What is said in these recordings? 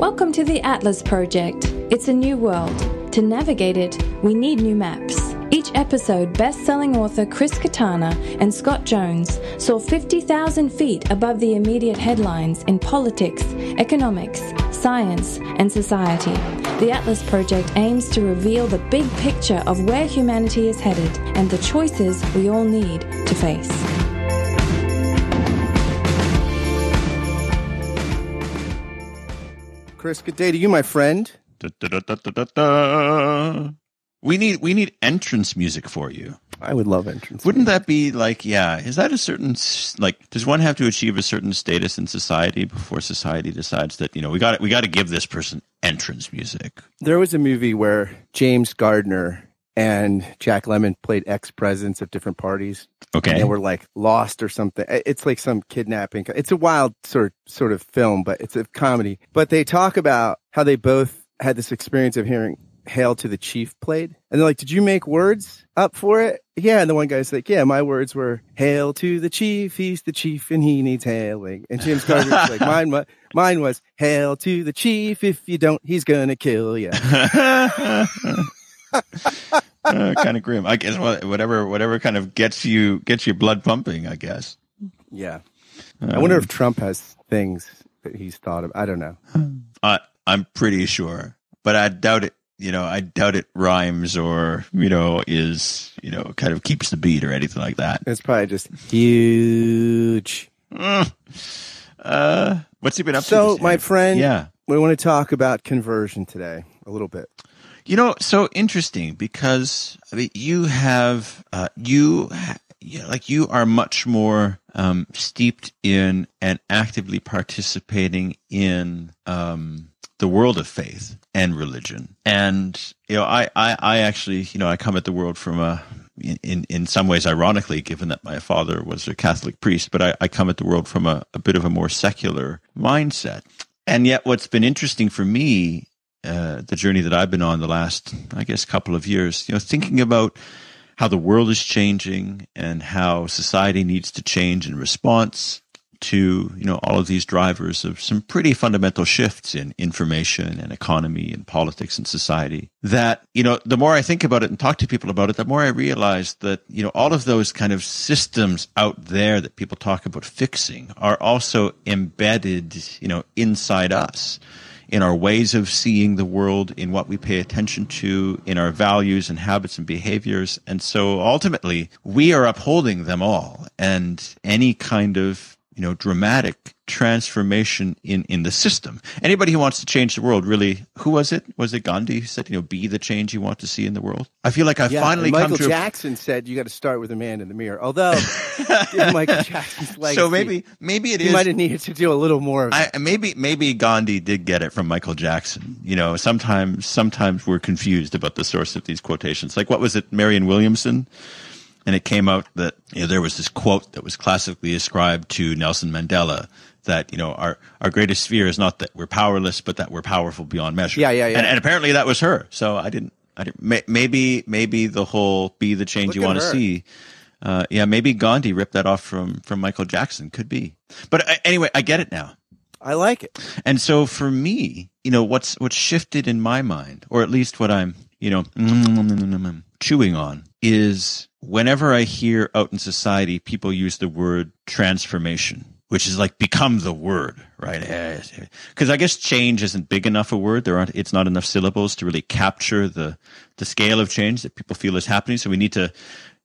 Welcome to the Atlas Project. It's a new world. To navigate it, we need new maps. Each episode, best selling author Chris Kutarna and Scott Jones soar 50,000 feet above the immediate headlines in politics, economics, science, and society. The Atlas Project aims to reveal the big picture of where humanity is headed and the choices we all need to face. Chris, good day to you, my friend. Da, da, da. We need we need entrance music for you. I would love entrance. Wouldn't that be like yeah? Is that a certain like? Does one have to achieve a certain status in society before society decides that you know we got we got to give this person entrance music? There was a movie where James Garner and Jack Lemmon played ex presidents of different parties. Okay, And they were like lost or something. It's like some kidnapping. It's a wild sort sort of film, but it's a comedy. But they talk about how they both had this experience of hearing "Hail to the Chief" played, and they're like, "Did you make words up for it?" Yeah, and the one guy's like, "Yeah, my words were "Hail to the Chief, he's the chief and he needs hailing." And James Garner's like, "Mine, wa- mine was "Hail to the Chief, if you don't, he's gonna kill you." uh, kind of grim. I guess whatever whatever kind of gets you gets your blood pumping. I guess. Yeah, I wonder if Trump has things that he's thought of. I don't know. I I'm pretty sure, but I doubt it. You know, I doubt it rhymes or you know is you know kind of keeps the beat or anything like that. It's probably just huge. Mm. Uh, what's he been up to? So, my friend, yeah, we want to talk about conversion today a little bit. You know, so interesting because I mean, you have uh, you. Ha- like you are much more um, steeped in and actively participating in um, the world of faith and religion. And you know, I, I, I actually, you know, I come at the world from a in, in some ways, ironically, given that my father was a Catholic priest, but I, I come at the world from a, a bit of a more secular mindset. And yet, what's been interesting for me, uh, the journey that I've been on the last, I guess, couple of years, you know, thinking about how the world is changing and how society needs to change in response to you know all of these drivers of some pretty fundamental shifts in information and economy and politics and society that you know the more i think about it and talk to people about it the more i realize that you know all of those kind of systems out there that people talk about fixing are also embedded you know inside us in our ways of seeing the world, in what we pay attention to, in our values and habits and behaviors. And so ultimately, we are upholding them all. And any kind of, you know, dramatic transformation in, in the system. Anybody who wants to change the world, really, who was it? Was it Gandhi who said, you know, be the change you want to see in the world? I feel like I've Yeah, finally come Michael to a Jackson said you got to start with a man in the mirror. Although Michael Jackson's legacy, so maybe maybe it is might have needed to do a little more. Of. I, maybe maybe Gandhi did get it from Michael Jackson. You know, sometimes sometimes we're confused about the source of these quotations. Like what was it, Marianne Williamson? And it came out that you know there was this quote that was classically ascribed to Nelson Mandela that you know our our greatest fear is not that we're powerless, but that we're powerful beyond measure. Yeah, yeah, yeah. And, and apparently that was her. So I didn't. I didn't. may- Maybe maybe the whole be the change Look you want to see. Uh, yeah, maybe Gandhi ripped that off from from Michael Jackson. Could be. But uh, anyway, I get it now. I like it. And so for me, you know, what's what's shifted in my mind, or at least what I'm, you know, chewing on, is whenever I hear out in society people use the word transformation, which is like become the word, right? Because I guess change isn't big enough a word. There aren't. It's not enough syllables to really capture the the scale of change that people feel is happening. So we need to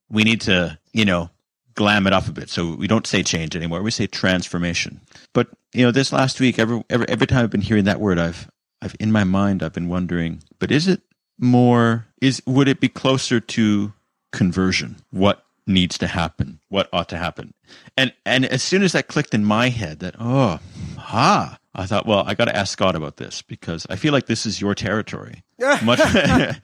we need to, you know, glam it up a bit. So we don't say change anymore. We say transformation. But you know, this last week, every every every time I've been hearing that word, I've I've in my mind I've been wondering, but is it more is would it be closer to conversion? What needs to happen? What ought to happen? And and as soon as that clicked in my head that oh ha I thought, well, I got to ask Scott about this because I feel like this is your territory, much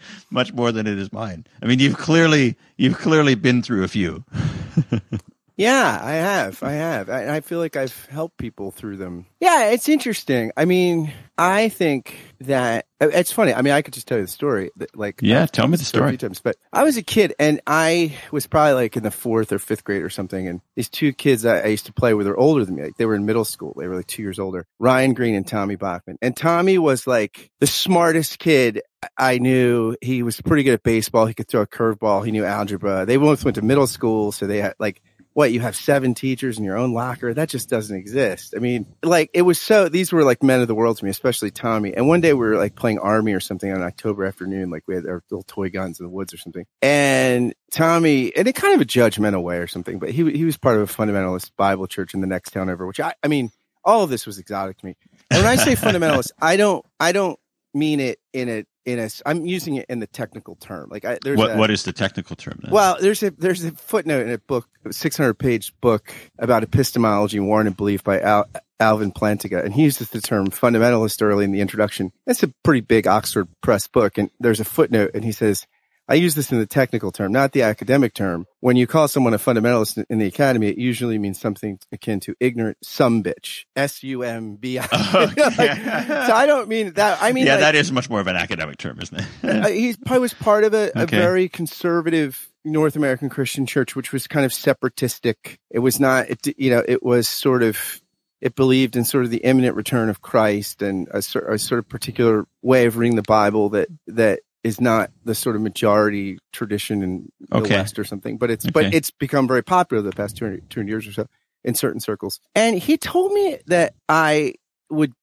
much more than it is mine. I mean, you've clearly you've clearly been through a few. Yeah, I have. I have. I, I feel like I've helped people through them. Yeah, it's interesting. I mean, I think that it's funny. I mean, I could just tell you the story. That, like, Yeah, I've tell me the story. a few times, but I was a kid and I was probably like in the fourth or fifth grade or something. And these two kids I, I used to play with were older than me. Like they were in middle school. They were like two years older. Ryan Green and Tommy Bachman. And Tommy was like the smartest kid I knew. He was pretty good at baseball. He could throw a curveball. He knew algebra. They both went to middle school, so they had like what you have seven teachers in your own locker? That just doesn't exist. I mean like it was so these were like men of the world to me especially tommy. And one day we were like playing army or something on an october afternoon like we had our little toy guns in the woods or something. And tommy in a kind of a judgmental way or something but he, he was part of a fundamentalist bible church in the next town over which i i mean all of this was exotic to me. And when i say fundamentalist i don't i don't mean it in a in a i'm using it in the technical term like I, there's What a, what is the technical term then? well, there's a there's a footnote in a book, a 600 page book about epistemology, warrant and belief by Al, Alvin Plantinga, and he uses the term fundamentalist early in the introduction. It's a pretty big Oxford Press book, and there's a footnote, and he says. I use this in the technical term, not the academic term. When you call someone a fundamentalist in the academy, it usually means something akin to ignorant some bitch. S U M B I. So I don't mean that. I mean, yeah, like, that is much more of an academic term, isn't it? uh, he probably was part of a, a very conservative North American Christian church, which was kind of separatistic. It was not, it, you know, it was sort of, it believed in sort of the imminent return of Christ and a, a sort of particular way of reading the Bible that, that is not the sort of majority tradition in the Okay. West or something, but it's, but it's become very popular the past 200, 200 years or so in certain circles. And he told me that I would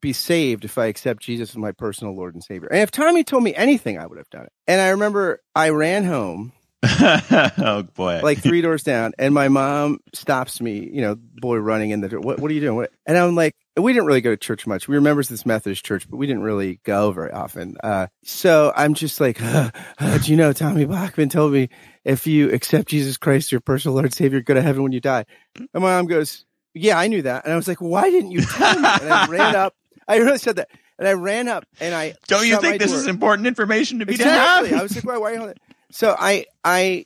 be saved if I accept Jesus as my personal Lord and Savior. And if Tommy told me anything, I would have done it. And I remember I ran home oh boy. like three doors down, and my mom stops me, you know, boy running in the door. What, what are you doing? What? And I'm like, we didn't really go to church much. We were members of this Methodist church, but we didn't really go very often. Uh, so I'm just like, uh, uh, do you know, Tommy Bachman told me if you accept Jesus Christ, your personal Lord and Savior, go to heaven when you die. And my mom goes, yeah, I knew that. And I was like, why didn't you tell me? And I ran up. I really said that. And I ran up and I Don't you think this door. is important information to be Exactly. to I was like, why, why are you holding it? So I, I,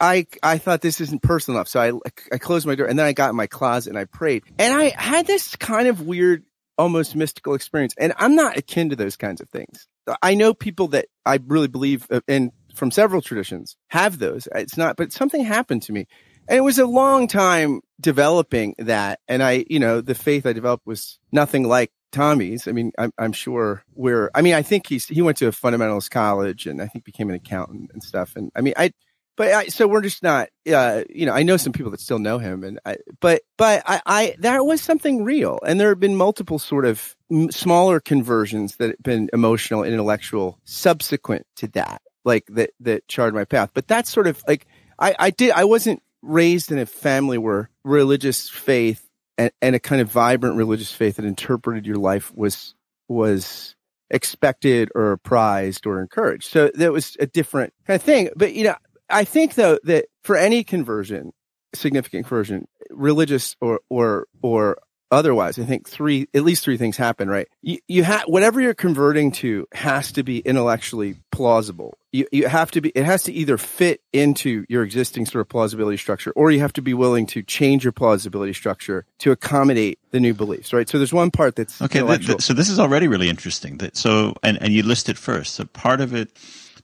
I, I thought this isn't personal enough. So I, I closed my door and then I got in my closet and I prayed and I had this kind of weird, almost mystical experience. And I'm not akin to those kinds of things. I know people that I really believe uh, in from several traditions have those. It's not, but something happened to me. And it was a long time developing that. And I, you know, the faith I developed was nothing like Tommy's. I mean, I'm, I'm sure we're, I mean, I think he's, he went to a fundamentalist college and I think became an accountant and stuff. And I mean, I, but I, so we're just not, uh, you know, I know some people that still know him and I, but, but I, I, that was something real. And there have been multiple sort of m- smaller conversions that have been emotional and intellectual subsequent to that, like that, that charred my path. But that's sort of like, I, I did, I wasn't raised in a family where religious faith and, and a kind of vibrant religious faith that interpreted your life was was expected or prized or encouraged. So that was a different kind of thing. But you know, I think though that for any conversion, significant conversion, religious or or or otherwise, I think three at least three things happen, right? You you have whatever you're converting to has to be intellectually plausible. You you have to be it has to either fit into your existing sort of plausibility structure or you have to be willing to change your plausibility structure to accommodate the new beliefs, right? So there's one part that's Okay, th- intellectual. th- so this is already really interesting. That so, and and you list it first. So part of it,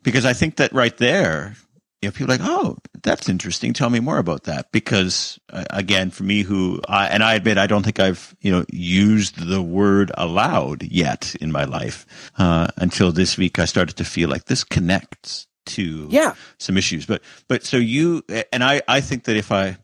because I think that right there, you know, people are like, oh, that's interesting. Tell me more about that. Because uh, again, for me, who I and I admit, I don't think I've you know used the word aloud yet in my life uh, until this week. I started to feel like this connects to yeah. some issues. But but so you and I I think that if I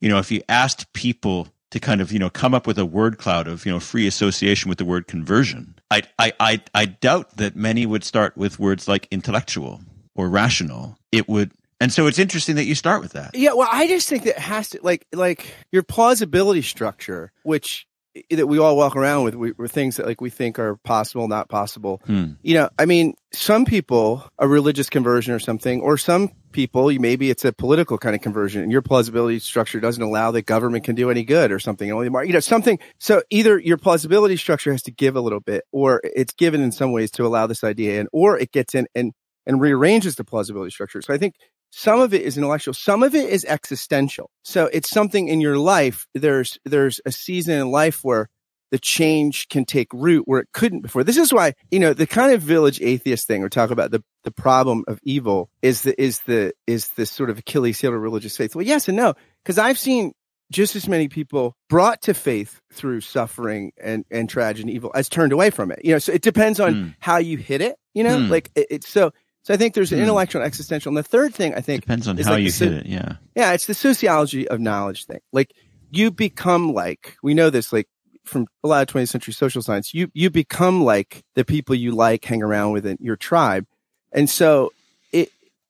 you know if you asked people to kind of you know come up with a word cloud of you know free association with the word conversion, I I I, I doubt that many would start with words like intellectual or rational. It would. And so it's interesting that you start with that. Yeah, well, I just think that has to like like your plausibility structure, which that we all walk around with, we, were things that like we think are possible, not possible. Hmm. You know, I mean, some people a religious conversion or something, or some people you maybe it's a political kind of conversion, and your plausibility structure doesn't allow that government can do any good or something. Only you know, something. So either your plausibility structure has to give a little bit, or it's given in some ways to allow this idea in, or it gets in and and rearranges the plausibility structure. So I think some of it is intellectual. Some of it is existential. So it's something in your life. There's, there's a season in life where the change can take root where it couldn't before. This is why, you know, the kind of village atheist thing or talk about the, the problem of evil is the, is the, is the sort of Achilles heel of religious faith. Well, yes and no. Cause I've seen just as many people brought to faith through suffering and, and tragedy and evil as turned away from it. You know, so it depends on mm. how you hit it, you know, mm. like it, it's so, so I think there's an mm. intellectual and existential. And the third thing I think depends on how like you hit it. Yeah. Yeah. It's the sociology of knowledge thing. Like you become like, we know this, like from a lot of 20th century social science, you, you become like the people you like, hang around with in your tribe. And so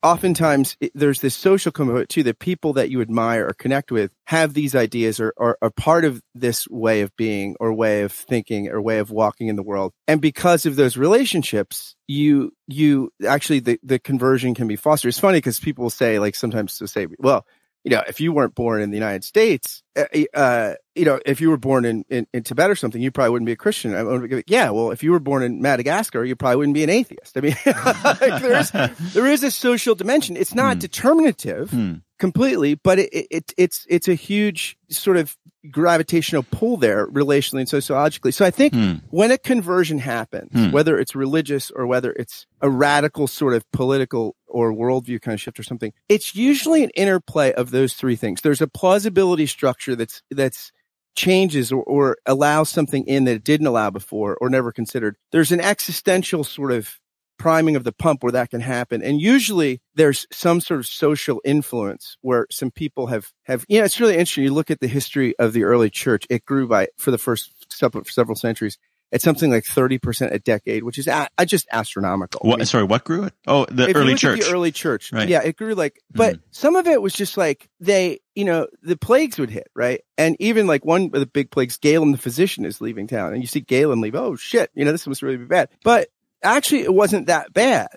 oftentimes it, there's this social component too, the people that you admire or connect with have these ideas or, are part of this way of being or way of thinking or way of walking in the world. And because of those relationships, you, you actually, the, the conversion can be fostered. It's funny because people say, like sometimes to say, well, you know, if you weren't born in the United States, uh, uh, you know, if you were born in, in, in, Tibet or something, you probably wouldn't be a Christian. I would, yeah, well, if you were born in Madagascar, you probably wouldn't be an atheist. I mean, like there is there is a social dimension. It's not hmm. determinative. Hmm completely, but it, it, it's, it's a huge sort of gravitational pull there relationally and sociologically. So I think hmm. when a conversion happens, hmm. whether it's religious or whether it's a radical sort of political or worldview kind of shift or something, it's usually an interplay of those three things. There's a plausibility structure that's, that's, changes or, or allows something in that it didn't allow before or never considered. There's an existential sort of priming of the pump where that can happen. And usually there's some sort of social influence where some people have, have, you know, it's really interesting. You look at the history of the early church. It grew by, for the first several, several centuries. It's something like 30% a decade, which is a, just astronomical. What, I mean, sorry, what grew it? Oh, the early church. the early church. Right. Yeah, it grew like, but mm. some of it was just like they, you know, the plagues would hit, right? And even like one of the big plagues, Galen the physician is leaving town and you see Galen leave. Oh shit, you know, this must really be bad. But actually it wasn't that bad.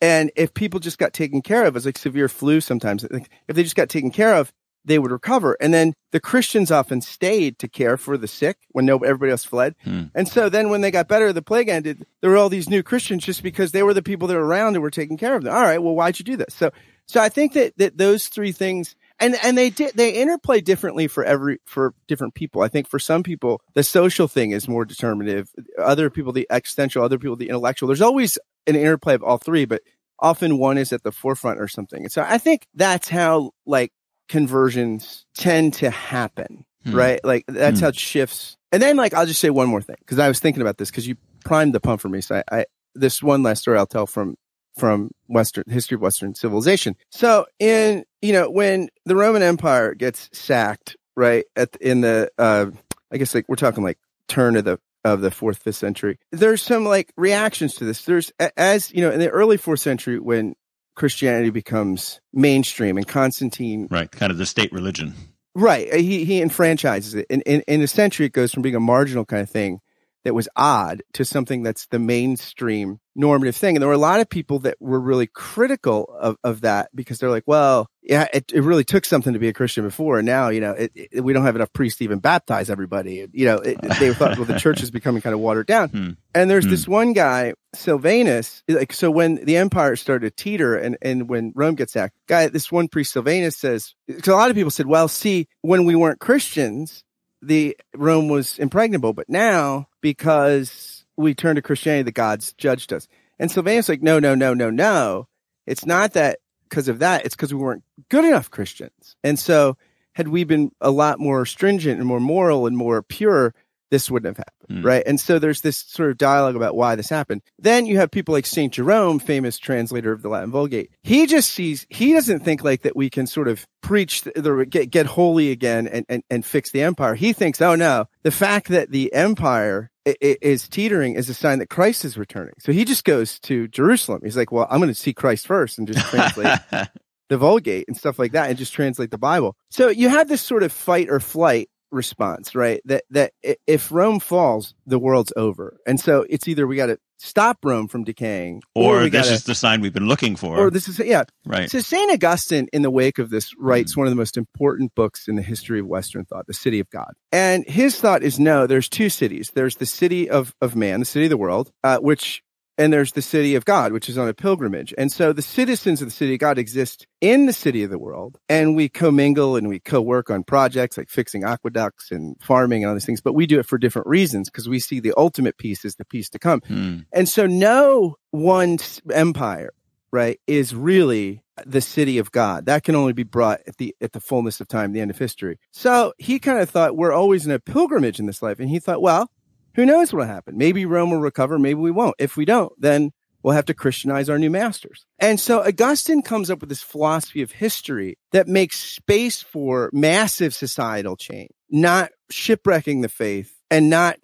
And if people just got taken care of, it's like severe flu sometimes. If they just got taken care of, they would recover. And then the Christians often stayed to care for the sick when no, everybody else fled. Hmm. And so then when they got better, the plague ended, there were all these new Christians just because they were the people that were around and were taking care of them. All right. Well, why'd you do this? So, so I think that, that those three things, and and they did they interplay differently for every for different people. I think for some people the social thing is more determinative. Other people the existential, other people the intellectual. There's always an interplay of all three, but often one is at the forefront or something. And so I think that's how like conversions tend to happen, hmm. right? Like that's hmm. how shifts. And then like I'll just say one more thing because I was thinking about this because you primed the pump for me. So I, I this one last story I'll tell from from Western history of Western civilization. So in, you know, when the Roman Empire gets sacked, right, at, in the, uh, I guess like we're talking like turn of the, of the fourth, fifth century, there's some like reactions to this. There's, as, you know, in the early fourth century, when Christianity becomes mainstream and Constantine. Right. Kind of the state religion. Right. He, he enfranchises it. In, in, in a century, it goes from being a marginal kind of thing that was odd to something that's the mainstream normative thing. And there were a lot of people that were really critical of, of that because they're like, well, yeah, it, it really took something to be a Christian before. And now, you know, it, it, we don't have enough priests to even baptize everybody. You know, they thought, well, the church is becoming kind of watered down. Hmm. And there's hmm. this one guy, Sylvanus, like, so when the empire started to teeter and, and when Rome gets sacked, guy, this one priest, Sylvanus says, because a lot of people said, well, see, when we weren't Christians, the Rome was impregnable, but now because we turned to Christianity, the gods judged us. And Sylvanus like, no, no, no, no, no. It's not that because of that. It's because we weren't good enough Christians. And so had we been a lot more stringent and more moral and more pure, this wouldn't have happened, mm. right? And so there's this sort of dialogue about why this happened. Then you have people like Saint Jerome, famous translator of the Latin Vulgate. He just sees, he doesn't think like that we can sort of preach the, get, get holy again and, and, and fix the empire. He thinks, oh no, the fact that the empire is teetering is a sign that Christ is returning. So he just goes to Jerusalem. He's like, well, I'm going to see Christ first and just translate the Vulgate and stuff like that and just translate the Bible. So you have this sort of fight or flight response, right? That that if Rome falls, the world's over, and so it's either we got to stop Rome from decaying, or, or this gotta, is the sign we've been looking for, or this is yeah, right. So Saint Augustine, in the wake of this, writes mm. one of the most important books in the history of Western thought, "The City of God," and his thought is no, there's two cities. There's the city of of man, the city of the world, uh, which and there's the city of God, which is on a pilgrimage. And so the citizens of the city of God exist in the city of the world and we commingle and we co-work on projects like fixing aqueducts and farming and all these things, but we do it for different reasons because we see the ultimate peace is the peace to come. Hmm. And so no one empire, right, is really the city of God. That can only be brought at the at the fullness of time, the end of history. So he kind of thought we're always in a pilgrimage in this life. And he thought, well, who knows what'll happen? Maybe Rome will recover, maybe we won't. If we don't, then we'll have to Christianize our new masters. And so Augustine comes up with this philosophy of history that makes space for massive societal change, not shipwrecking the faith and not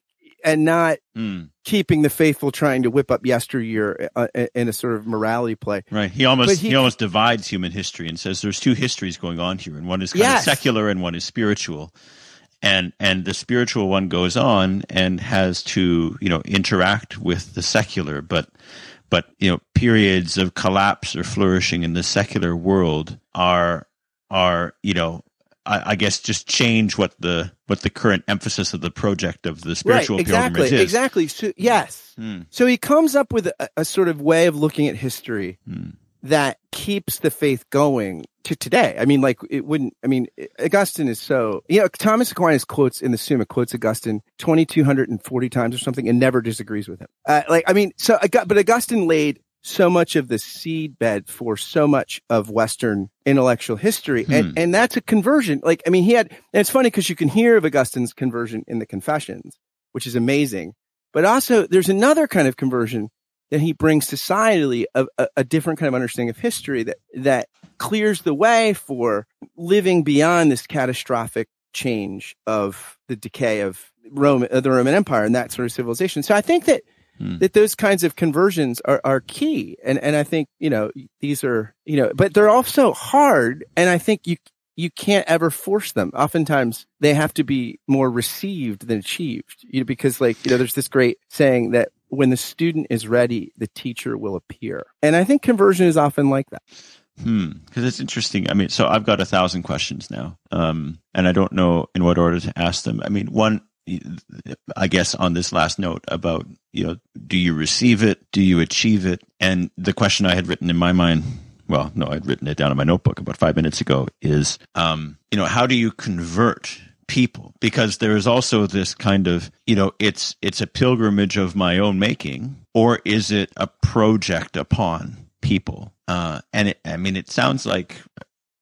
and not Hmm. keeping the faithful trying to whip up yesteryear uh, in a sort of morality play. Right. He almost he, he- almost divides human history and says there's two histories going on here, and one is kind Yes. of secular and one is spiritual. And and the spiritual one goes on and has to, you know, interact with the secular, but but you know, periods of collapse or flourishing in the secular world are are, you know, I, I guess just change what the what the current emphasis of the project of the spiritual right, exactly, pilgrimage is. exactly. So, yes. Hmm. So he comes up with a, a sort of way of looking at history Hmm. that keeps the faith going to today. I mean, like it wouldn't, I mean, Augustine is so, you know, Thomas Aquinas quotes in the Summa quotes Augustine 2240 times or something and never disagrees with him. Uh, like, I mean, so, I got, but Augustine laid so much of the seed bed for so much of Western intellectual history. Hmm. And, and that's a conversion. Like, I mean, he had, and it's funny because you can hear of Augustine's conversion in the Confessions, which is amazing. But also there's another kind of conversion that he brings societally a, a, a different kind of understanding of history that, that clears the way for living beyond this catastrophic change of the decay of Rome, of the Roman Empire and that sort of civilization. So I think that Hmm. that those kinds of conversions are, are key. And, and I think, you know, these are, you know, but they're also hard. And I think you, you can't ever force them. Oftentimes they have to be more received than achieved, you know, because like, you know, there's this great saying that when the student is ready, the teacher will appear. And I think conversion is often like that. Hmm. Because it's interesting. I mean, so I've got a thousand questions now, um, and I don't know in what order to ask them. I mean, one, I guess, on this last note about you know, do you receive it? Do you achieve it? And the question I had written in my mind, well, no, I'd written it down in my notebook about five minutes ago, is, um, you know, how do you convert? People because there is also this kind of you know it's it's a pilgrimage of my own making or is it a project upon people? Uh and it, i mean it sounds like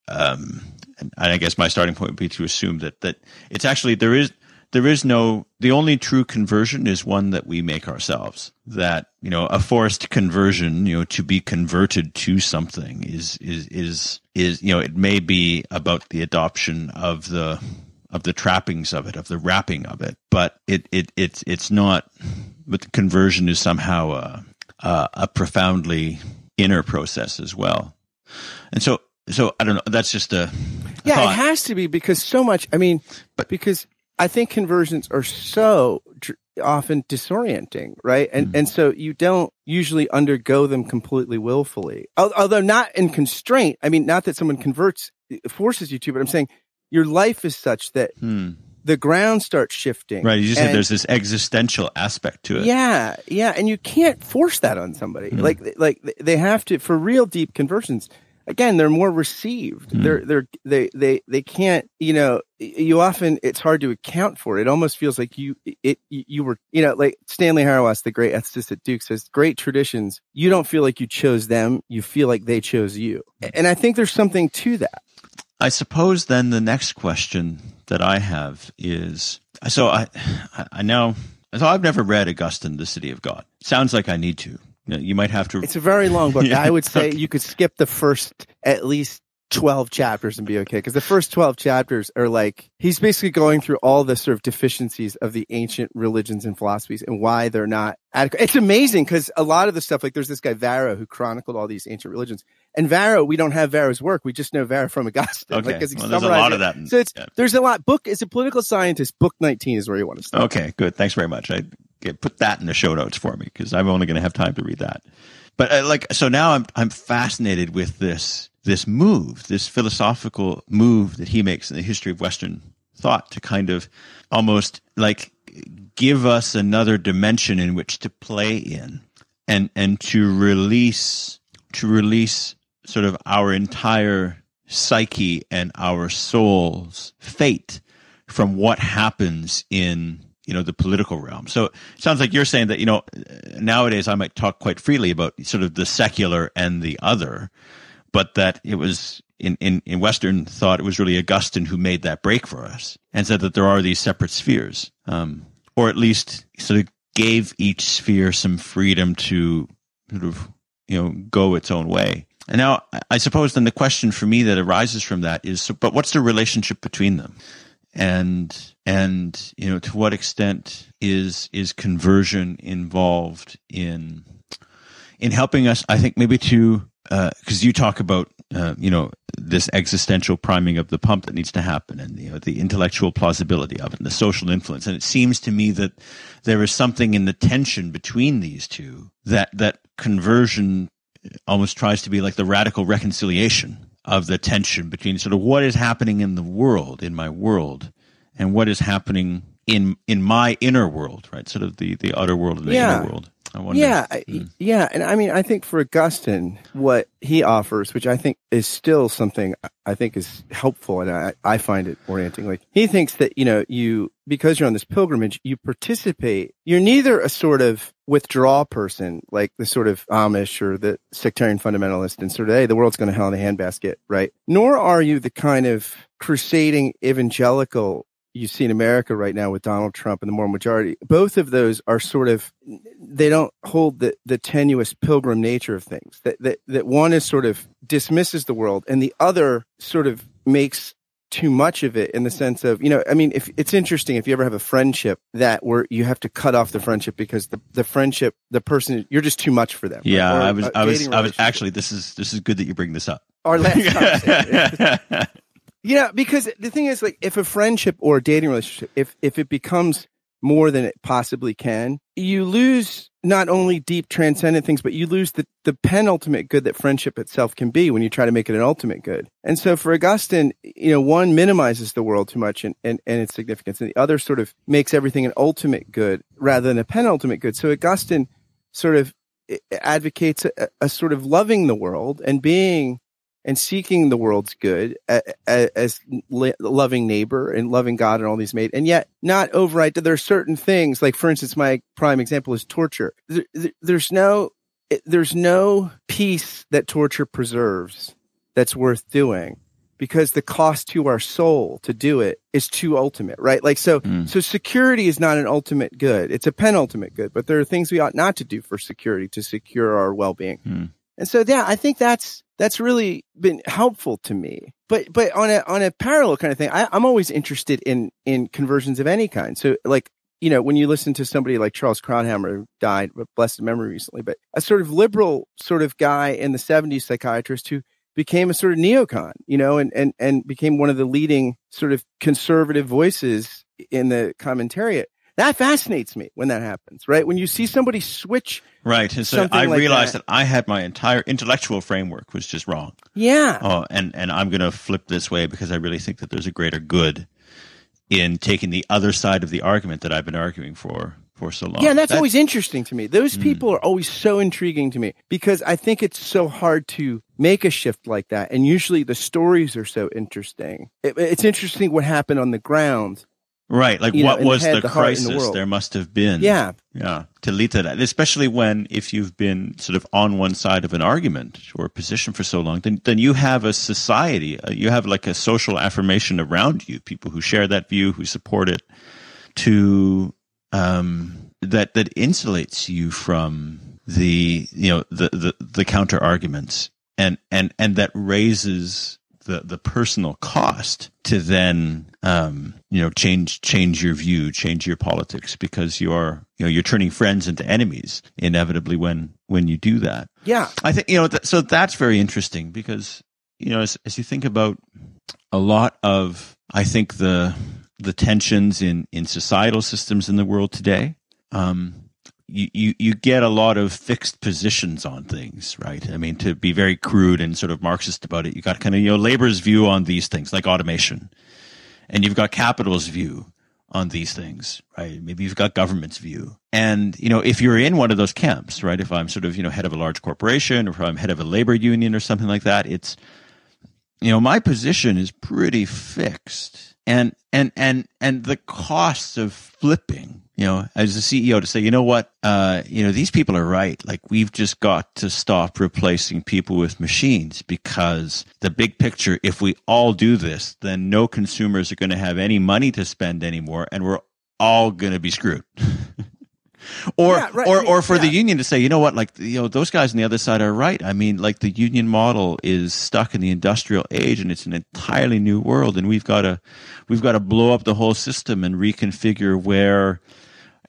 um and i guess my starting point would be to assume that that it's actually there is there is no the only true conversion is one that we make ourselves that you know a forced conversion you know to be converted to something is is is is you know it may be about the adoption of the of the trappings of it of the wrapping of it but it it it's it's not but the conversion is somehow a a, a profoundly inner process as well and so so i don't know that's just a, a Yeah, thought. it has to be because so much. I mean, But- because I think conversions are so dr- often disorienting, right? And Mm-hmm. and so you don't usually undergo them completely willfully, although not in constraint. I mean, not that someone converts forces you to, but I'm saying your life is such that Hmm. the ground starts shifting. Right. You just said there's this existential aspect to it. Yeah, yeah, and you can't force that on somebody. Hmm. Like, like they have to for real deep conversions. Again, they're more received. Hmm. They're they're they they they can't. You know, you often it's hard to account for. It almost feels like you it you were you know like Stanley Hauerwas, the great ethicist at Duke, says great traditions. You don't feel like you chose them. You feel like they chose you. And I think there's something to that. I suppose then the next question that I have is so I I now so I've never read Augustine, The City of God. Sounds like I need to. You, might have to. It's a very long book. Yeah, I would say you could skip the first at least 12 chapters and be okay. Because the first 12 chapters are like, he's basically going through all the sort of deficiencies of the ancient religions and philosophies and why they're not adequate. It's amazing because a lot of the stuff, like there's this guy Varro who chronicled all these ancient religions. And Varro, we don't have Varro's work. We just know Varro from Augustine. Okay. Like, Well, there's a lot it. of that in- So it's, yeah. there's a lot. Book, is a political scientist, book 19 is where you want to start. Okay, good. Thanks very much. I put that in the show notes for me because I'm only going to have time to read that. But uh, like, so now I'm I'm fascinated with this this move, this philosophical move that he makes in the history of Western thought to kind of almost like give us another dimension in which to play in. and and to release to release sort of our entire psyche and our soul's fate from what happens in you know the political realm. So it sounds like you're saying that you know nowadays I might talk quite freely about sort of the secular and the other, but that it was in, in, in Western thought it was really Augustine who made that break for us and said that there are these separate spheres, um, or at least sort of gave each sphere some freedom to sort of you know go its own way. And now I suppose then the question for me that arises from that is, so, but what's the relationship between them? And and you know to what extent is is conversion involved in in helping us i think maybe to because uh, you talk about uh, you know this existential priming of the pump that needs to happen and you know the intellectual plausibility of it and the social influence. And it seems to me that there is something in the tension between these two that that conversion almost tries to be like the radical reconciliation of the tension between sort of what is happening in the world, in my world, and what is happening in in my inner world, right? Sort of the the outer world and the yeah. inner world. I wonder. Yeah, hmm. yeah, and I mean, I think for Augustine, what he offers, which I think is still something I think is helpful, and I, I find it orienting. Like he thinks that you know, you because you're on this pilgrimage, you participate. You're neither a sort of withdraw person, like the sort of Amish or the sectarian fundamentalist, and sort of hey, the world's going to hell in a handbasket, right? Nor are you the kind of crusading evangelical you see in America right now with Donald Trump and the moral majority, both of those are sort of they don't hold the, the tenuous pilgrim nature of things. That, that that one is sort of dismisses the world and the other sort of makes too much of it in the sense of, you know, I mean, if it's interesting if you ever have a friendship that where you have to cut off the friendship because the, the friendship, the person, you're just too much for them. Yeah. I was, I was, I was actually, this is, this is good that you bring this up. Our last Yeah, because the thing is, like, if a friendship or a dating relationship, if if it becomes more than it possibly can, you lose not only deep transcendent things, but you lose the, the penultimate good that friendship itself can be when you try to make it an ultimate good. And so for Augustine, you know, one minimizes the world too much and, and, and its significance, and the other sort of makes everything an ultimate good rather than a penultimate good. So Augustine sort of eh, advocates a, a sort of loving the world and being and seeking the world's good as loving neighbor and loving God and all these made, and yet not override. There are certain things, like for instance, my prime example is torture. There's no, there's no peace that torture preserves that's worth doing because the cost to our soul to do it is too ultimate, right? Like, so, mm. so security is not an ultimate good. It's a penultimate good, but there are things we ought not to do for security to secure our well-being. Mm. And so, yeah, I think that's, that's really been helpful to me. But, but on a, on a parallel kind of thing, I, I'm always interested in, in conversions of any kind. So like, you know, when you listen to somebody like Charles Krauthammer, died, blessed memory recently, but a sort of liberal sort of guy in the 70s psychiatrist who became a sort of neocon, you know, and, and, and became one of the leading sort of conservative voices in the commentariat. That fascinates me when that happens, right? When you see somebody switch. Right. And so I like realized that. that. I had my entire intellectual framework was just wrong. Yeah. Oh, and, and I'm going to flip this way because I really think that there's a greater good in taking the other side of the argument that I've been arguing for for so long. Yeah, and that's, that's always interesting to me. Those mm. people are always so intriguing to me because I think it's so hard to make a shift like that. And usually the stories are so interesting. It, it's interesting what happened on the ground Right. Like what know, was the, the crisis the there must have been. Yeah. Yeah. To lead to that. Especially when if you've been sort of on one side of an argument or a position for so long, then, then you have a society, uh, you have like a social affirmation around you, people who share that view, who support it to, um, that, that insulates you from the, you know, the, the, the counter arguments and, and, and that raises the the personal cost to then um, you know change change your view, change your politics because you're you know you're turning friends into enemies inevitably when when you do that. Yeah, I think you know th- so that's very interesting because you know as, as you think about a lot of I think the the tensions in in societal systems in the world today. Um, you, you, you get a lot of fixed positions on things, right? I mean, to be very crude and sort of Marxist about it, you got kind of, you know, labor's view on these things like automation. And you've got capital's view on these things, right? Maybe you've got government's view. And, you know, if you're in one of those camps, right? If I'm sort of, you know, head of a large corporation or if I'm head of a labor union or something like that, it's, you know, my position is pretty fixed. And, and, and, and the costs of flipping, you know, as a CEO to say, you know what, uh, you know, these people are right. Like we've just got to stop replacing people with machines because the big picture, if we all do this, then no consumers are going to have any money to spend anymore and we're all going to be screwed. or Yeah, right. or or for the union to say, you know what, like you know, those guys on the other side are right. I mean, like the union model is stuck in the industrial age, and it's an entirely new world, and we've got to we've got to blow up the whole system and reconfigure where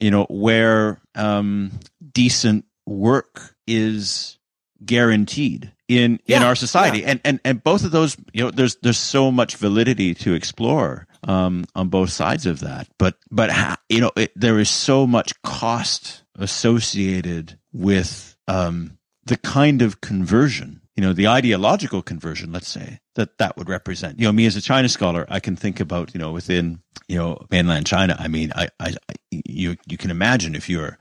you know where um, decent work is guaranteed in in our society. And and and both of those you know there's there's so much validity to explore um on both sides of that. But but you know it, there is so much cost associated with um the kind of conversion you know the ideological conversion let's say that that would represent. You know me as a china scholar i can think about you know within you know mainland china. I mean i i, you you can imagine if you're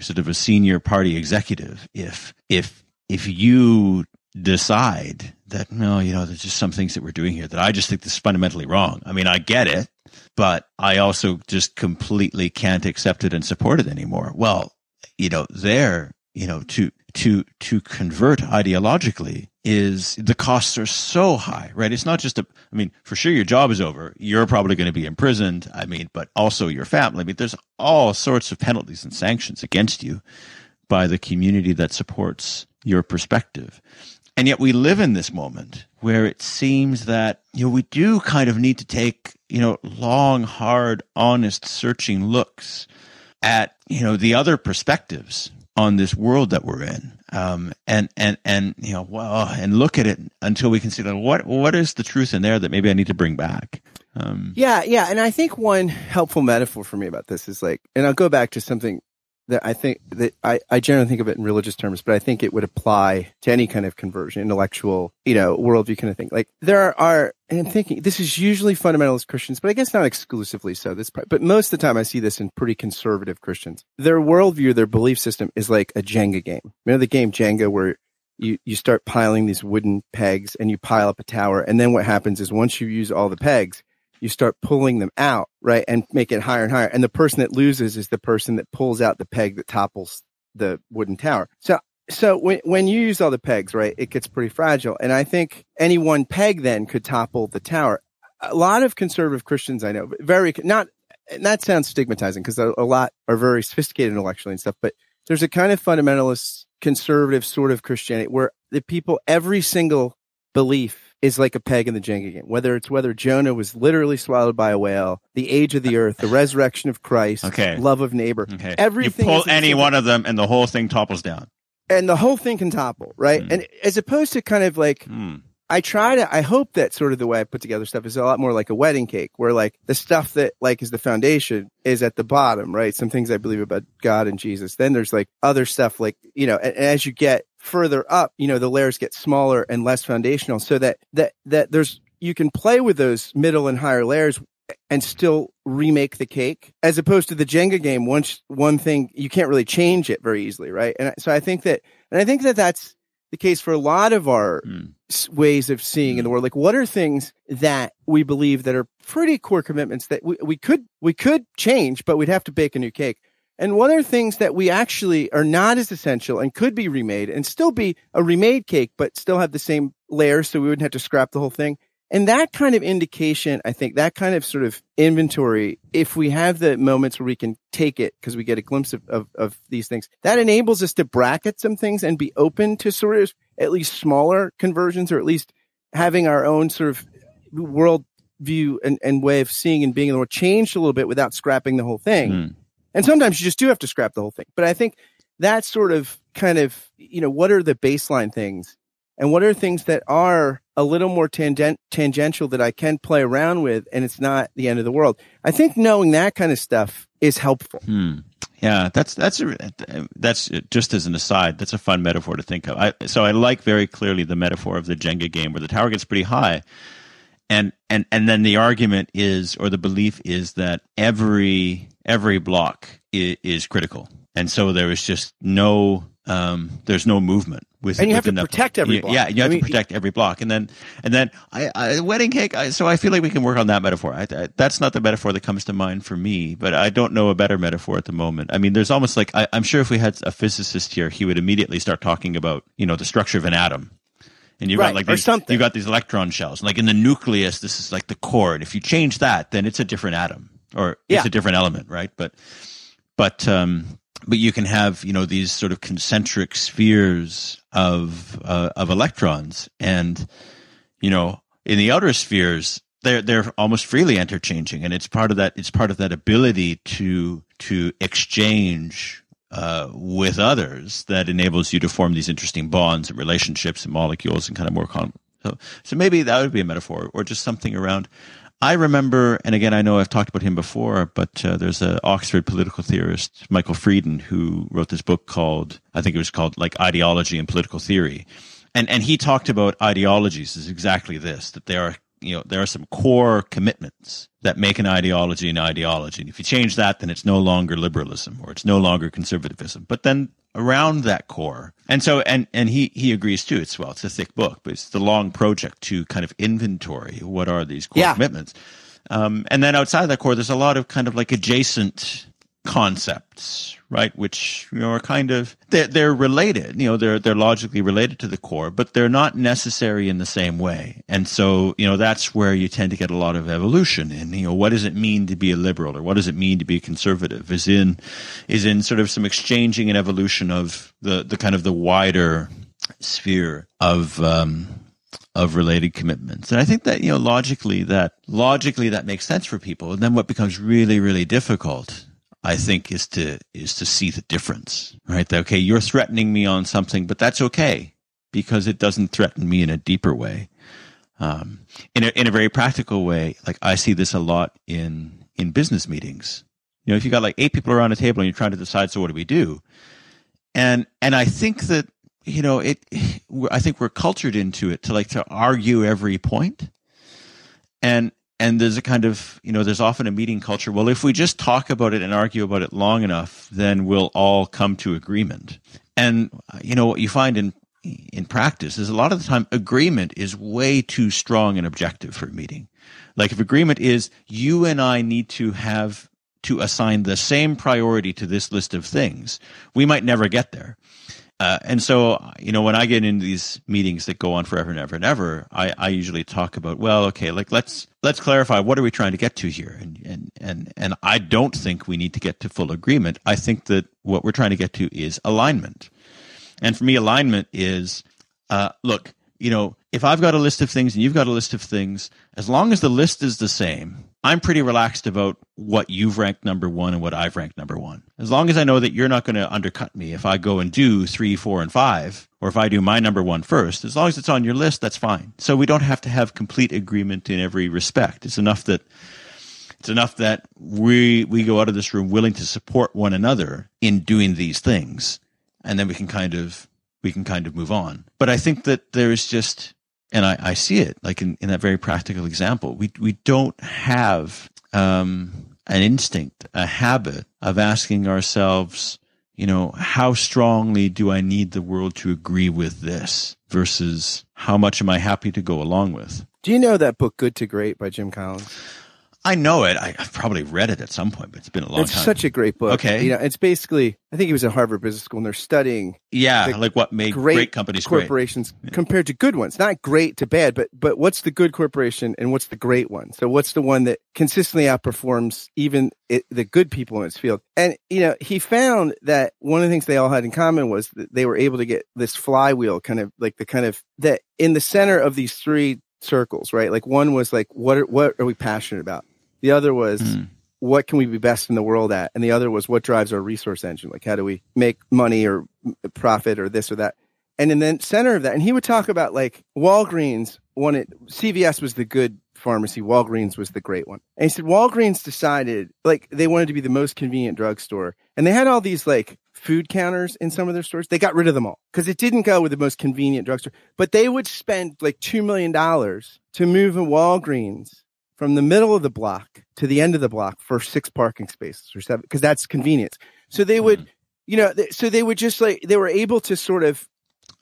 sort of a senior party executive if if if you decide that no you know there's just some things that we're doing here that i just think this is fundamentally wrong. I mean i get it but i also just completely can't accept it and support it anymore. Well you know there you know to to to convert ideologically is the costs are so high right? It's not just a i mean for sure your job is over. You're probably going to be imprisoned. I mean but also your family. I mean there's all sorts of penalties and sanctions against you by the community that supports your perspective. And yet we live in this moment where it seems that you know we do kind of need to take you know long hard honest searching looks at you know the other perspectives on this world that we're in um, and and and you know well and look at it until we can see like what what is the truth in there that maybe I need to bring back um, Yeah, yeah. And I think one helpful metaphor for me about this is like, and I'll go back to something that I think that I, I generally think of it in religious terms, but I think it would apply to any kind of conversion, intellectual, you know, worldview kind of thing. Like there are, and I'm thinking this is usually fundamentalist Christians, but I guess not exclusively so. This, but most of the time I see this in pretty conservative Christians. Their worldview, their belief system is like a Jenga game. You know the game Jenga where you, you start piling these wooden pegs and you pile up a tower. And then what happens is once you use all the pegs, you start pulling them out, right? And make it higher and higher. And the person that loses is the person that pulls out the peg that topples the wooden tower. So, so when, when you use all the pegs, right, it gets pretty fragile. And I think any one peg then could topple the tower. A lot of conservative Christians I know, very, not, and that sounds stigmatizing because a, a lot are very sophisticated intellectually and stuff, but there's a kind of fundamentalist conservative sort of Christianity where the people, every single belief is like a peg in the Jenga game. Whether it's whether Jonah was literally swallowed by a whale, the age of the earth, the resurrection of Christ, Okay. love of neighbor, okay everything. you pull any one of them and the whole thing topples down and the whole thing can topple, right? Hmm. And as opposed to kind of like Hmm. I try to, I hope that sort of the way I put together stuff is a lot more like a wedding cake where like the stuff that like is the foundation is at the bottom, right? Some things I believe about God and Jesus. Then there's like other stuff like, you know, and, and as you get further up, you know, the layers get smaller and less foundational so that, that, that there's, you can play with those middle and higher layers and still remake the cake as opposed to the Jenga game. Once one thing, you can't really change it very easily, right? And so I think that, and I think that that's the case for a lot of our Hmm. s- ways of seeing in the world. Like, what are things that we believe that are pretty core commitments that we, we could we could change, but we'd have to bake a new cake? And what are things that we actually are not as essential and could be remade and still be a remade cake, but still have the same layers, so we wouldn't have to scrap the whole thing? And that kind of indication, I think, that kind of sort of inventory, if we have the moments where we can take it because we get a glimpse of, of, of these things, that enables us to bracket some things and be open to sort of at least smaller conversions or at least having our own sort of world view and, and way of seeing and being in the world changed a little bit without scrapping the whole thing. Hmm. And sometimes you just do have to scrap the whole thing. But I think that's sort of kind of, you know, what are the baseline things and what are things that are a little more tangent, tangential that I can play around with and it's not the end of the world. I think knowing that kind of stuff is helpful. Hmm. Yeah, that's that's a, that's just as an aside. That's a fun metaphor to think of. I, so I like very clearly the metaphor of the Jenga game where the tower gets pretty high, and and and then the argument is or the belief is that every every block is, is critical and so there is just no um, there's no movement with and you have to protect every block. yeah you have I mean, to protect every block and then and then I, I wedding cake I, so I feel like we can work on that metaphor I, I, that's not the metaphor that comes to mind for me but I don't know a better metaphor at the moment I mean there's almost like I, I'm sure if we had a physicist here he would immediately start talking about you know the structure of an atom and you've Right, got like these, something. you've got these electron shells. Like in the nucleus, this is like the core. And if you change that, then it's a different atom or Yeah. it's a different element, right? But but um, but you can have you know these sort of concentric spheres of uh, of electrons, and you know in the outer spheres they're they're almost freely interchanging, and it's part of that it's part of that ability to to exchange uh, with others that enables you to form these interesting bonds and relationships and molecules and kind of more con- so so maybe that would be a metaphor or just something around I remember, and again, I know I've talked about him before, but uh, there's an Oxford political theorist, Michael Freeden, who wrote this book called, I think it was called like Ideology and Political Theory. And, and he talked about ideologies as exactly this, that they are, you know, there are some core commitments that make an ideology an ideology. And if you change that, then it's no longer liberalism or it's no longer conservatism. But then around that core. And so, and, and he, he agrees too. It's, well, it's a thick book, but it's the long project to kind of inventory what are these core Yeah. commitments. Um, and then outside of that core, there's a lot of kind of like adjacent concepts, right? Which, you know, are kind of, they're, they're related, you know, they're, they're logically related to the core, but they're not necessary in the same way. And so, you know, that's where you tend to get a lot of evolution in, you know, what does it mean to be a liberal or what does it mean to be a conservative is in, is in sort of some exchanging and evolution of the, the kind of the wider sphere of, um, of related commitments. And I think that, you know, logically that, logically that makes sense for people. And then what becomes really, really difficult, I think, is to, is to see the difference, right? That, okay, you're threatening me on something, but that's okay because it doesn't threaten me in a deeper way. Um, in a, in a very practical way, like I see this a lot in, in business meetings. You know, if you got like eight people around a table and you're trying to decide, so what do we do? And, and I think that, you know, it, I think we're cultured into it to like to argue every point. And, and there's a kind of, you know, there's often a meeting culture. Well, if we just talk about it and argue about it long enough, then we'll all come to agreement. And, you know, what you find in, in practice is a lot of the time agreement is way too strong and objective for a meeting. Like if agreement is you and I need to have to assign the same priority to this list of things, we might never get there. Uh, and so, you know, when I get into these meetings that go on forever and ever and ever, I, I usually talk about, well, okay, like let's let's clarify what are we trying to get to here, and and and and I don't think we need to get to full agreement. I think that what we're trying to get to is alignment. And for me, alignment is, uh, look, you know, if I've got a list of things and you've got a list of things, as long as the list is the same, I'm pretty relaxed about what you've ranked number one and what I've ranked number one. As long as I know that you're not going to undercut me if I go and do three, four, and five, or if I do my number one first, as long as it's on your list, that's fine. So we don't have to have complete agreement in every respect. It's enough that it's enough that we we go out of this room willing to support one another in doing these things, and then we can kind of we can kind of move on. But I think that there is just, and I, I see it like in, in that very practical example. We we don't have um, an instinct, a habit of asking ourselves, you know, how strongly do I need the world to agree with this versus how much am I happy to go along with? Do you know that book Good to Great by Jim Collins? I know it. I, I've probably read it at some point, but it's been a long it's time. It's such a great book. Okay. You know, it's basically I think he was at Harvard Business School and they're studying yeah, the like what made great, great, companies great. corporations compared to good ones. Not great to bad, but but what's the good corporation and what's the great one? So what's the one that consistently outperforms even it, the good people in its field? And you know, he found that one of the things they all had in common was that they were able to get this flywheel kind of like the kind of that in the center of these three circles, right? Like one was like what are, what are we passionate about? The other was Mm. what can we be best in the world at? And the other was what drives our resource engine? Like how do we make money or profit or this or that? And in the center of that, and he would talk about like Walgreens wanted CVS was the good pharmacy, Walgreens was the great one. And he said Walgreens decided like they wanted to be the most convenient drugstore. And they had all these like food counters in some of their stores. They got rid of them all because it didn't go with the most convenient drugstore. But they would spend like $2 million to move a Walgreens from the middle of the block to the end of the block for six parking spaces or seven, because that's convenience. So they would, you know, th- so they would just like, they were able to sort of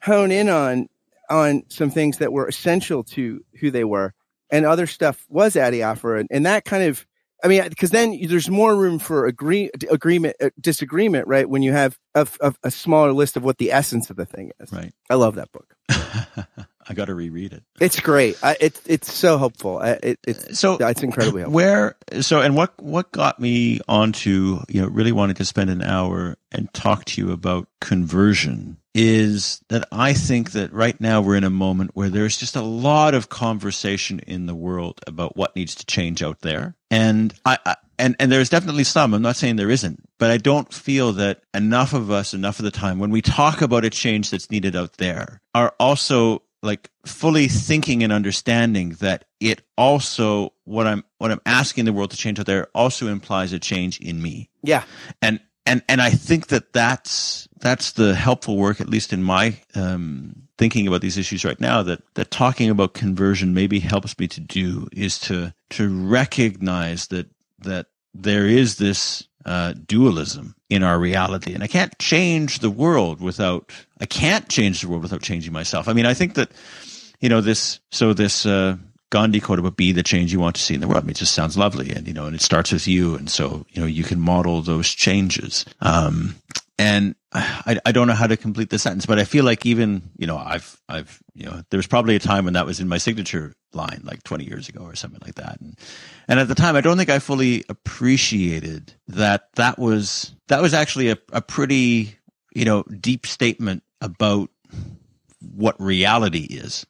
hone in on, on some things that were essential to who they were and other stuff was adiaphora. And, and that kind of, I mean, because then there's more room for agree, agreement, uh, disagreement, right? When you have a, a, a, smaller list of what the essence of the thing is. Right. I love that book. I got to reread it. It's great. I, it, it's so helpful. it, it's so it's incredibly helpful. Where so and what what got me onto you know really wanting to spend an hour and talk to you about conversion is that I think that right now we're in a moment where there's just a lot of conversation in the world about what needs to change out there, and I, I and and there's definitely some. I'm not saying there isn't, but I don't feel that enough of us, enough of the time, when we talk about a change that's needed out there, are also like fully thinking and understanding that it also what I'm what I'm asking the world to change out there also implies a change in me. Yeah, and and and I think that that's that's the helpful work, at least in my um, thinking about these issues right now. That that talking about conversion maybe helps me to do is to to recognize that that there is this uh, dualism in our reality, and I can't change the world without I can't change the world without changing myself. I mean, I think that you know this. So this uh, Gandhi quote about "Be the change you want to see in the world." I mean, it just sounds lovely, and you know, and it starts with you, and so you know, you can model those changes. Um, and I, I don't know how to complete the sentence, but I feel like even you know I've I've you know there was probably a time when that was in my signature line like 20 years ago or something like that, and and at the time I don't think I fully appreciated that that was that was actually a, a pretty you know deep statement about what reality is,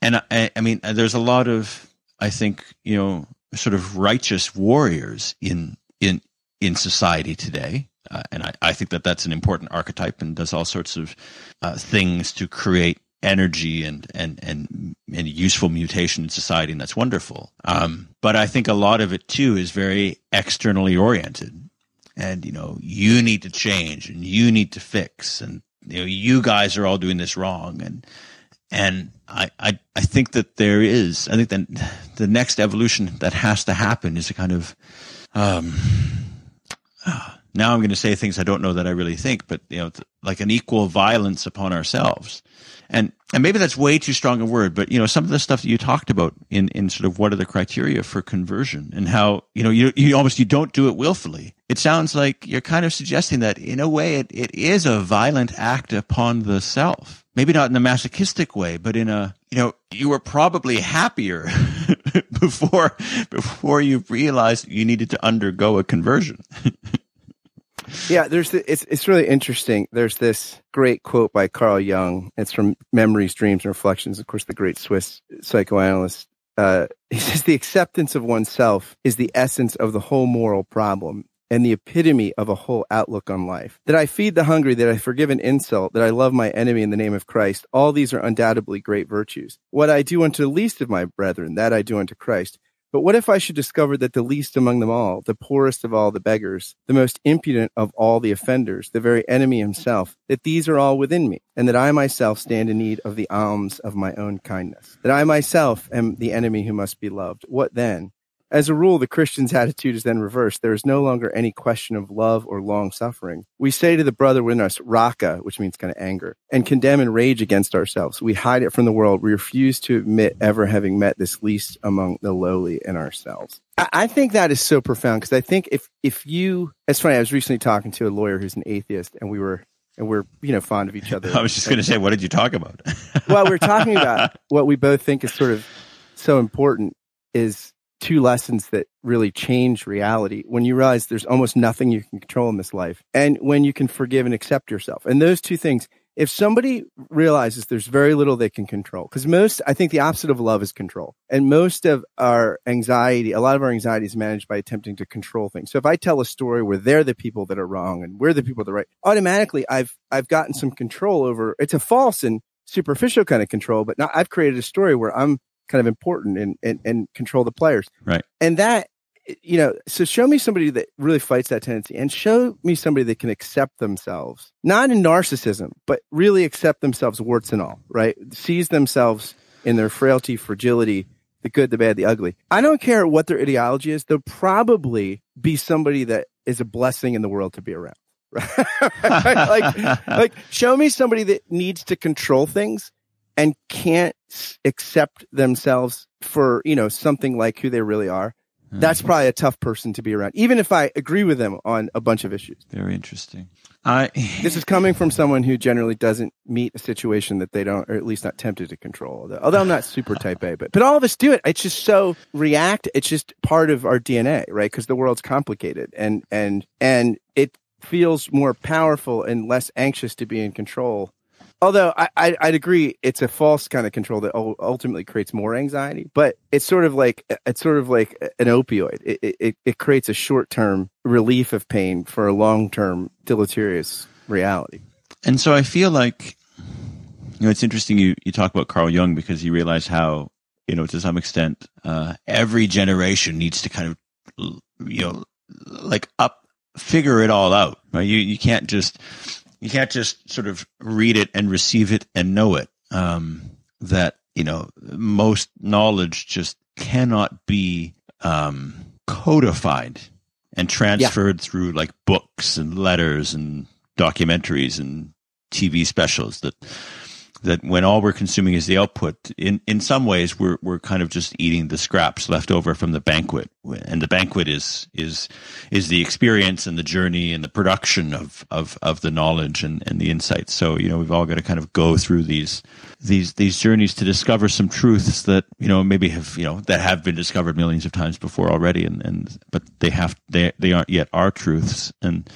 and I, I mean there's a lot of I think you know sort of righteous warriors in in in society today uh, and I, I, think that that's an important archetype and does all sorts of uh, things to create energy and, and, and, and useful mutation in society. And that's wonderful. Um, but I think a lot of it too is very externally oriented. And, you know, you need to change and you need to fix and, you know, you guys are all doing this wrong. And, and I, I, I think that there is, I think that the next evolution that has to happen is a kind of, um, uh, now I'm going to say things I don't know that I really think, but you know, like an equal violence upon ourselves. And, and maybe that's way too strong a word, but you know, some of the stuff that you talked about in, in sort of what are the criteria for conversion and how, you know, you, you almost, you don't do it willfully. It sounds like you're kind of suggesting that in a way it, it is a violent act upon the self. Maybe not in a masochistic way, but in a, you know, you were probably happier before, before you realized you needed to undergo a conversion. yeah, there's the, it's it's really interesting. There's this great quote by Carl Jung. It's from Memories, Dreams, and Reflections. Of course, the great Swiss psychoanalyst. Uh, he says the acceptance of oneself is the essence of the whole moral problem and the epitome of a whole outlook on life. That I feed the hungry, that I forgive an insult, that I love my enemy in the name of Christ. All these are undoubtedly great virtues. What I do unto the least of my brethren, that I do unto Christ. But what if I should discover that the least among them all, the poorest of all the beggars, the most impudent of all the offenders, the very enemy himself, that these are all within me, and that I myself stand in need of the alms of my own kindness, that I myself am the enemy who must be loved? What then? As a rule, the Christian's attitude is then reversed. There is no longer any question of love or long suffering. We say to the brother within us, raca, which means kind of anger, and condemn and rage against ourselves. We hide it from the world. We refuse to admit ever having met this least among the lowly in ourselves. I, I think that is so profound because I think if, if you, it's funny, I was recently talking to a lawyer who's an atheist and we were and we're you know fond of each other. I was just going to say, what did you talk about? well, we're talking about what we both think is sort of so important is two lessons that really change reality when you realize there's almost nothing you can control in this life and when you can forgive and accept yourself. And those two things, if somebody realizes there's very little they can control, because most, I think the opposite of love is control. And most of our anxiety, a lot of our anxiety is managed by attempting to control things. So if I tell a story where they're the people that are wrong and we're the people that are right, automatically I've, I've gotten some control over, it's a false and superficial kind of control, but now I've created a story where I'm kind of important and, and, and control the players. Right. And that, you know, so show me somebody that really fights that tendency and show me somebody that can accept themselves, not in narcissism, but really accept themselves warts and all, right? Sees themselves in their frailty, fragility, the good, the bad, the ugly. I don't care what their ideology is. They'll probably be somebody that is a blessing in the world to be around. like, like show me somebody that needs to control things and can't accept themselves for, you know, something like who they really are. That's Hmm. probably a tough person to be around, even if I agree with them on a bunch of issues. Very interesting. I This is coming from someone who generally doesn't meet a situation that they don't, or at least not tempted to control. Although, although I'm not super type A, but but all of us do it. It's just so react. It's just part of our DNA, right? Because the world's complicated, and and and it feels more powerful and less anxious to be in control. Although I, I I'd agree, it's a false kind of control that ultimately creates more anxiety. But it's sort of like it's sort of like an opioid. It it, it creates a short term relief of pain for a long term deleterious reality. and so I feel like you know it's interesting you you talk about Carl Jung because he realized how you know to some extent uh, every generation needs to kind of you know like up figure it all out right you you can't just you can't just sort of read it and receive it and know it. Um, that you know most knowledge just cannot be um, codified and transferred through like books and letters and documentaries and TV specials that that when all we're consuming is the output in in some ways we're we're kind of just eating the scraps left over from the banquet. And the banquet is is is the experience and the journey and the production of of of the knowledge and and the insights. So you know we've all got to kind of go through these these these journeys to discover some truths that you know maybe have you know that have been discovered millions of times before already. And and but they have they they aren't yet our truths. And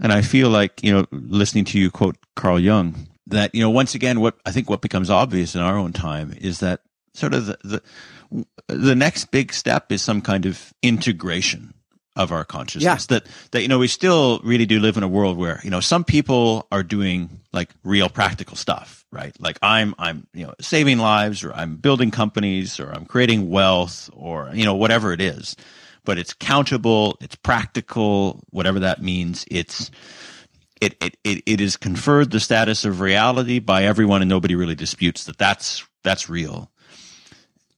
and I feel like, you know, listening to you quote Carl Jung, that, you know, once again, what I think what becomes obvious in our own time is that sort of the, the, the next big step is some kind of integration of our consciousness that, that, you know, we still really do live in a world where, you know, some people are doing like real practical stuff, right? Like I'm, I'm, you know, saving lives or I'm building companies or I'm creating wealth or, you know, whatever it is but it's countable, it's practical, whatever that means. It's it, it, it, it is conferred the status of reality by everyone and nobody really disputes that that's that's real.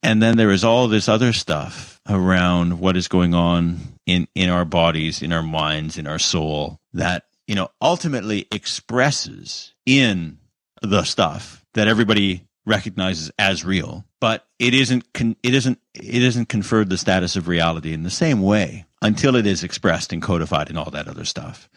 And then there is all this other stuff around what is going on in, in our bodies, in our minds, in our soul that, you know, ultimately expresses in the stuff that everybody recognizes as real, but it isn't con- it isn't it isn't conferred the status of reality in the same way until it is expressed and codified and all that other stuff.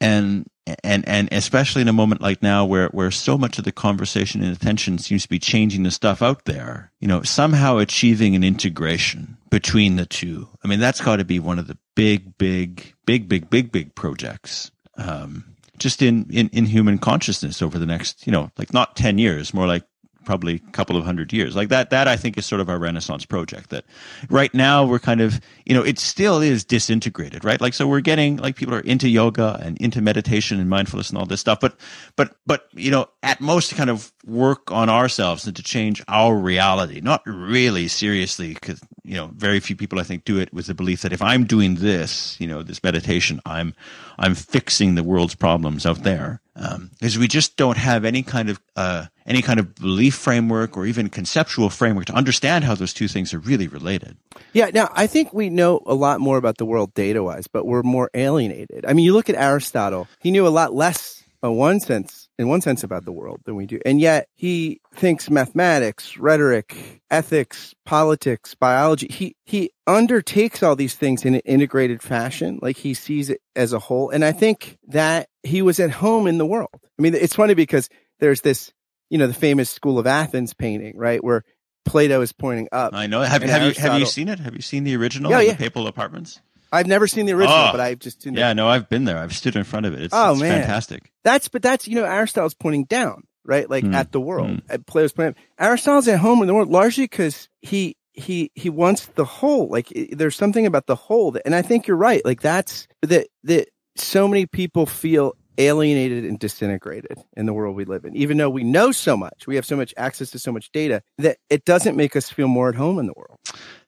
And and and especially in a moment like now where where so much of the conversation and attention seems to be changing the stuff out there, you know, somehow achieving an integration between the two. I mean, that's got to be one of the big, big, big, big, big, big projects. Um, just in, in, in human consciousness over the next, you know, like not 10 years, more like probably a couple of hundred years. Like that that i think is sort of our renaissance project that right now we're kind of you know it still is disintegrated right? Like so we're getting like people are into yoga and into meditation and mindfulness and all this stuff but but but you know at most kind of work on ourselves and to change our reality not really seriously because you know very few people i think do it with the belief that if i'm doing this you know this meditation i'm i'm fixing the world's problems out there um, we just don't have any kind of uh, any kind of belief framework or even conceptual framework to understand how those two things are really related. Yeah, now I think we know a lot more about the world data wise, but we're more alienated. I mean, you look at Aristotle; he knew a lot less, in one sense, in one sense, about the world than we do, and yet he thinks mathematics, rhetoric, ethics, politics, biology. He he undertakes all these things in an integrated fashion, like he sees it as a whole, and I think that he was at home in the world. I mean, it's funny because there's this, you know, the famous School of Athens painting, right, where Plato is pointing up. I know. Have, have you have you seen it? Have you seen the original? Yeah, yeah. The Papal Apartments. I've never seen the original, Oh. but I've just seen. Yeah, no, I've been there. I've stood in front of it. It's, Oh, it's man. fantastic. that's but that's you know Aristotle's pointing down, right, like Hmm. at the world. At Plato's pointing. Aristotle's at home in the world largely because he he he wants the whole. Like i there's something about the whole, that, and I think you're right. Like that's that that so many people feel alienated and disintegrated in the world we live in. Even though we know so much, we have so much access to so much data that it doesn't make us feel more at home in the world.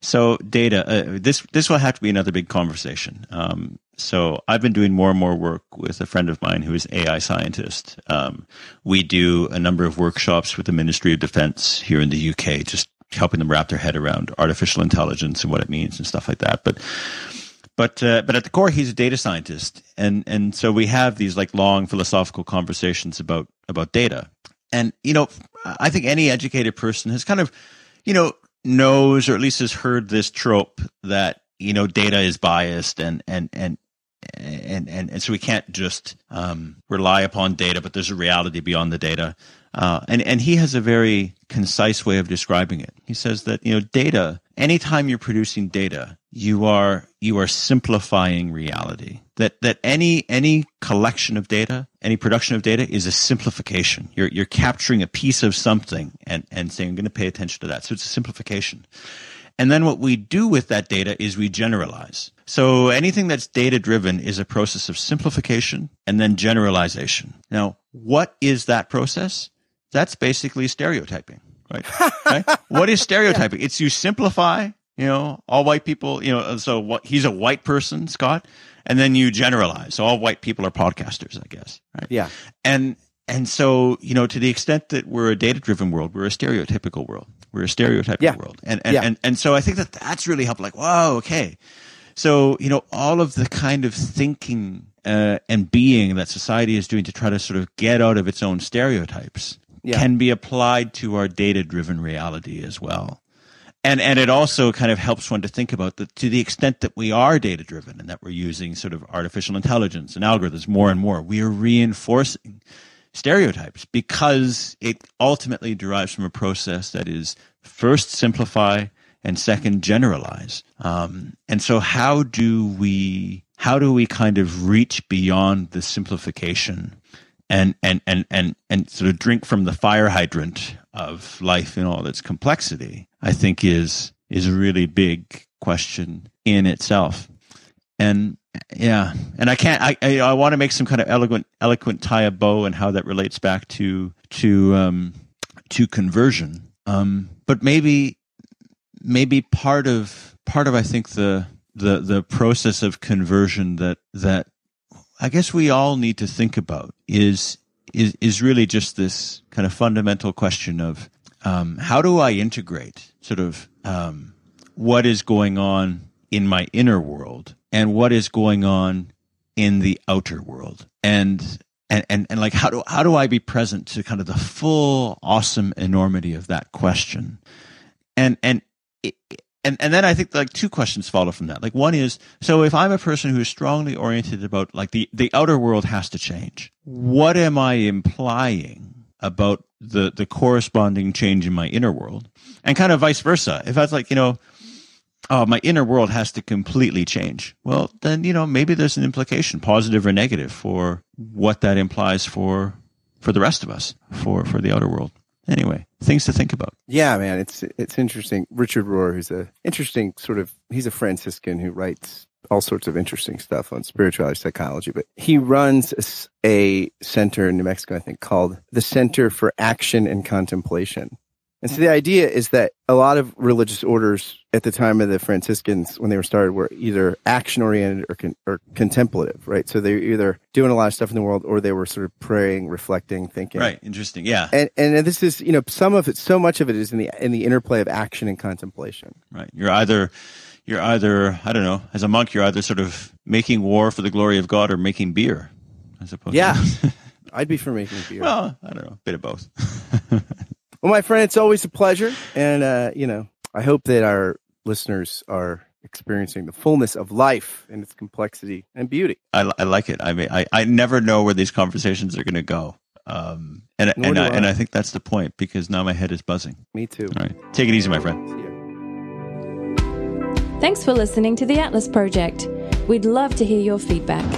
So data, uh, this this will have to be another big conversation. Um, so I've been doing more and more work with a friend of mine who is AI scientist. Um, we do a number of workshops with the Ministry of Defense here in the UK, just helping them wrap their head around artificial intelligence and what it means and stuff like that. But but uh, but at the core, he's a data scientist, and and so we have these like long philosophical conversations about about data. And you know, I think any educated person has kind of, you know, knows or at least has heard this trope that you know data is biased and and and and and, and so we can't just um, rely upon data, but there's a reality beyond the data. Uh, and and he has a very concise way of describing it. He says that you know data. Anytime you're producing data, you are you are simplifying reality. That that any any collection of data, any production of data is a simplification. You're you're capturing a piece of something and and saying I'm going to pay attention to that. So it's a simplification. And then what we do with that data is we generalize. So anything that's data driven is a process of simplification and then generalization. Now, what is that process? That's basically stereotyping, right? right? What is stereotyping? Yeah. It's you simplify, you know, all white people, you know, so what, he's a white person, Scott, and then you generalize. So all white people are podcasters, I guess, right? Yeah. And, and so, you know, to the extent that we're a data driven world, we're a stereotypical world. We're a stereotypical yeah. world. And, and, yeah. and, and so I think that that's really helpful Like, whoa, okay. So, you know, all of the kind of thinking uh, and being that society is doing to try to sort of get out of its own stereotypes yeah. can be applied to our data driven reality as well. And, and it also kind of helps one to think about that to the extent that we are data driven and that we're using sort of artificial intelligence and algorithms more and more, we are reinforcing stereotypes because it ultimately derives from a process that is first simplify and second generalize. Um, and so how do we, how do we kind of reach beyond the simplification and and and and and sort of drink from the fire hydrant of life in all its complexity, I think is is a really big question in itself. And yeah, and I can't. I I, I want to make some kind of eloquent eloquent tie a bow and how that relates back to to um to conversion. Um, but maybe maybe part of part of I think the the the process of conversion that that I guess we all need to think about is is is really just this kind of fundamental question of um, how do I integrate sort of um, what is going on in my inner world and what is going on in the outer world? And and, and, and like how do how do I be present to kind of the full awesome enormity of that question? And and and and then I think like two questions follow from that. Like one is so if I'm a person who is strongly oriented about like the the outer world has to change, what am I implying about the the corresponding change in my inner world, and kind of vice versa. If I was like you know. Oh, my inner world has to completely change. Well, then, you know, maybe there's an implication, positive or negative, for what that implies for for the rest of us, for for the outer world anyway, things to think about. Yeah, man, it's it's interesting. Richard Rohr, who's a interesting sort of he's a Franciscan who writes all sorts of interesting stuff on spirituality psychology, but he runs a, a center in New Mexico, I think, called the Center for Action and Contemplation. And so the idea is that a lot of religious orders at the time of the Franciscans, when they were started, were either action oriented or, con- or contemplative, right? So they were either doing a lot of stuff in the world or they were sort of praying, reflecting, thinking. Right. Interesting. Yeah. And, and this is, you know, some of it, so much of it is in the, in the interplay of action and contemplation. Right. You're either, you're either, I don't know, as a monk, you're either sort of making war for the glory of God or making beer, I suppose. Yeah. I'd be for making beer. Well, I don't know, a bit of both. Well, my friend, it's always a pleasure. And, uh, you know, I hope that our listeners are experiencing the fullness of life and its complexity and beauty. I, I like it. I mean, I, I never know where these conversations are going to go. Um, and, and, I, I. and I think that's the point because now my head is buzzing. Me too. All right. Take it easy, my friend. Thanks for listening to the Atlas Project. We'd love to hear your feedback.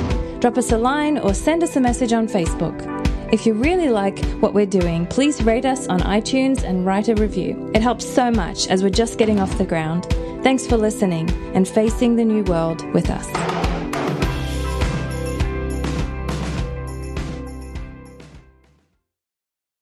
Drop us a line or send us a message on Facebook. If you really like what we're doing, please rate us on iTunes and write a review. It helps so much as we're just getting off the ground. Thanks for listening and facing the new world with us.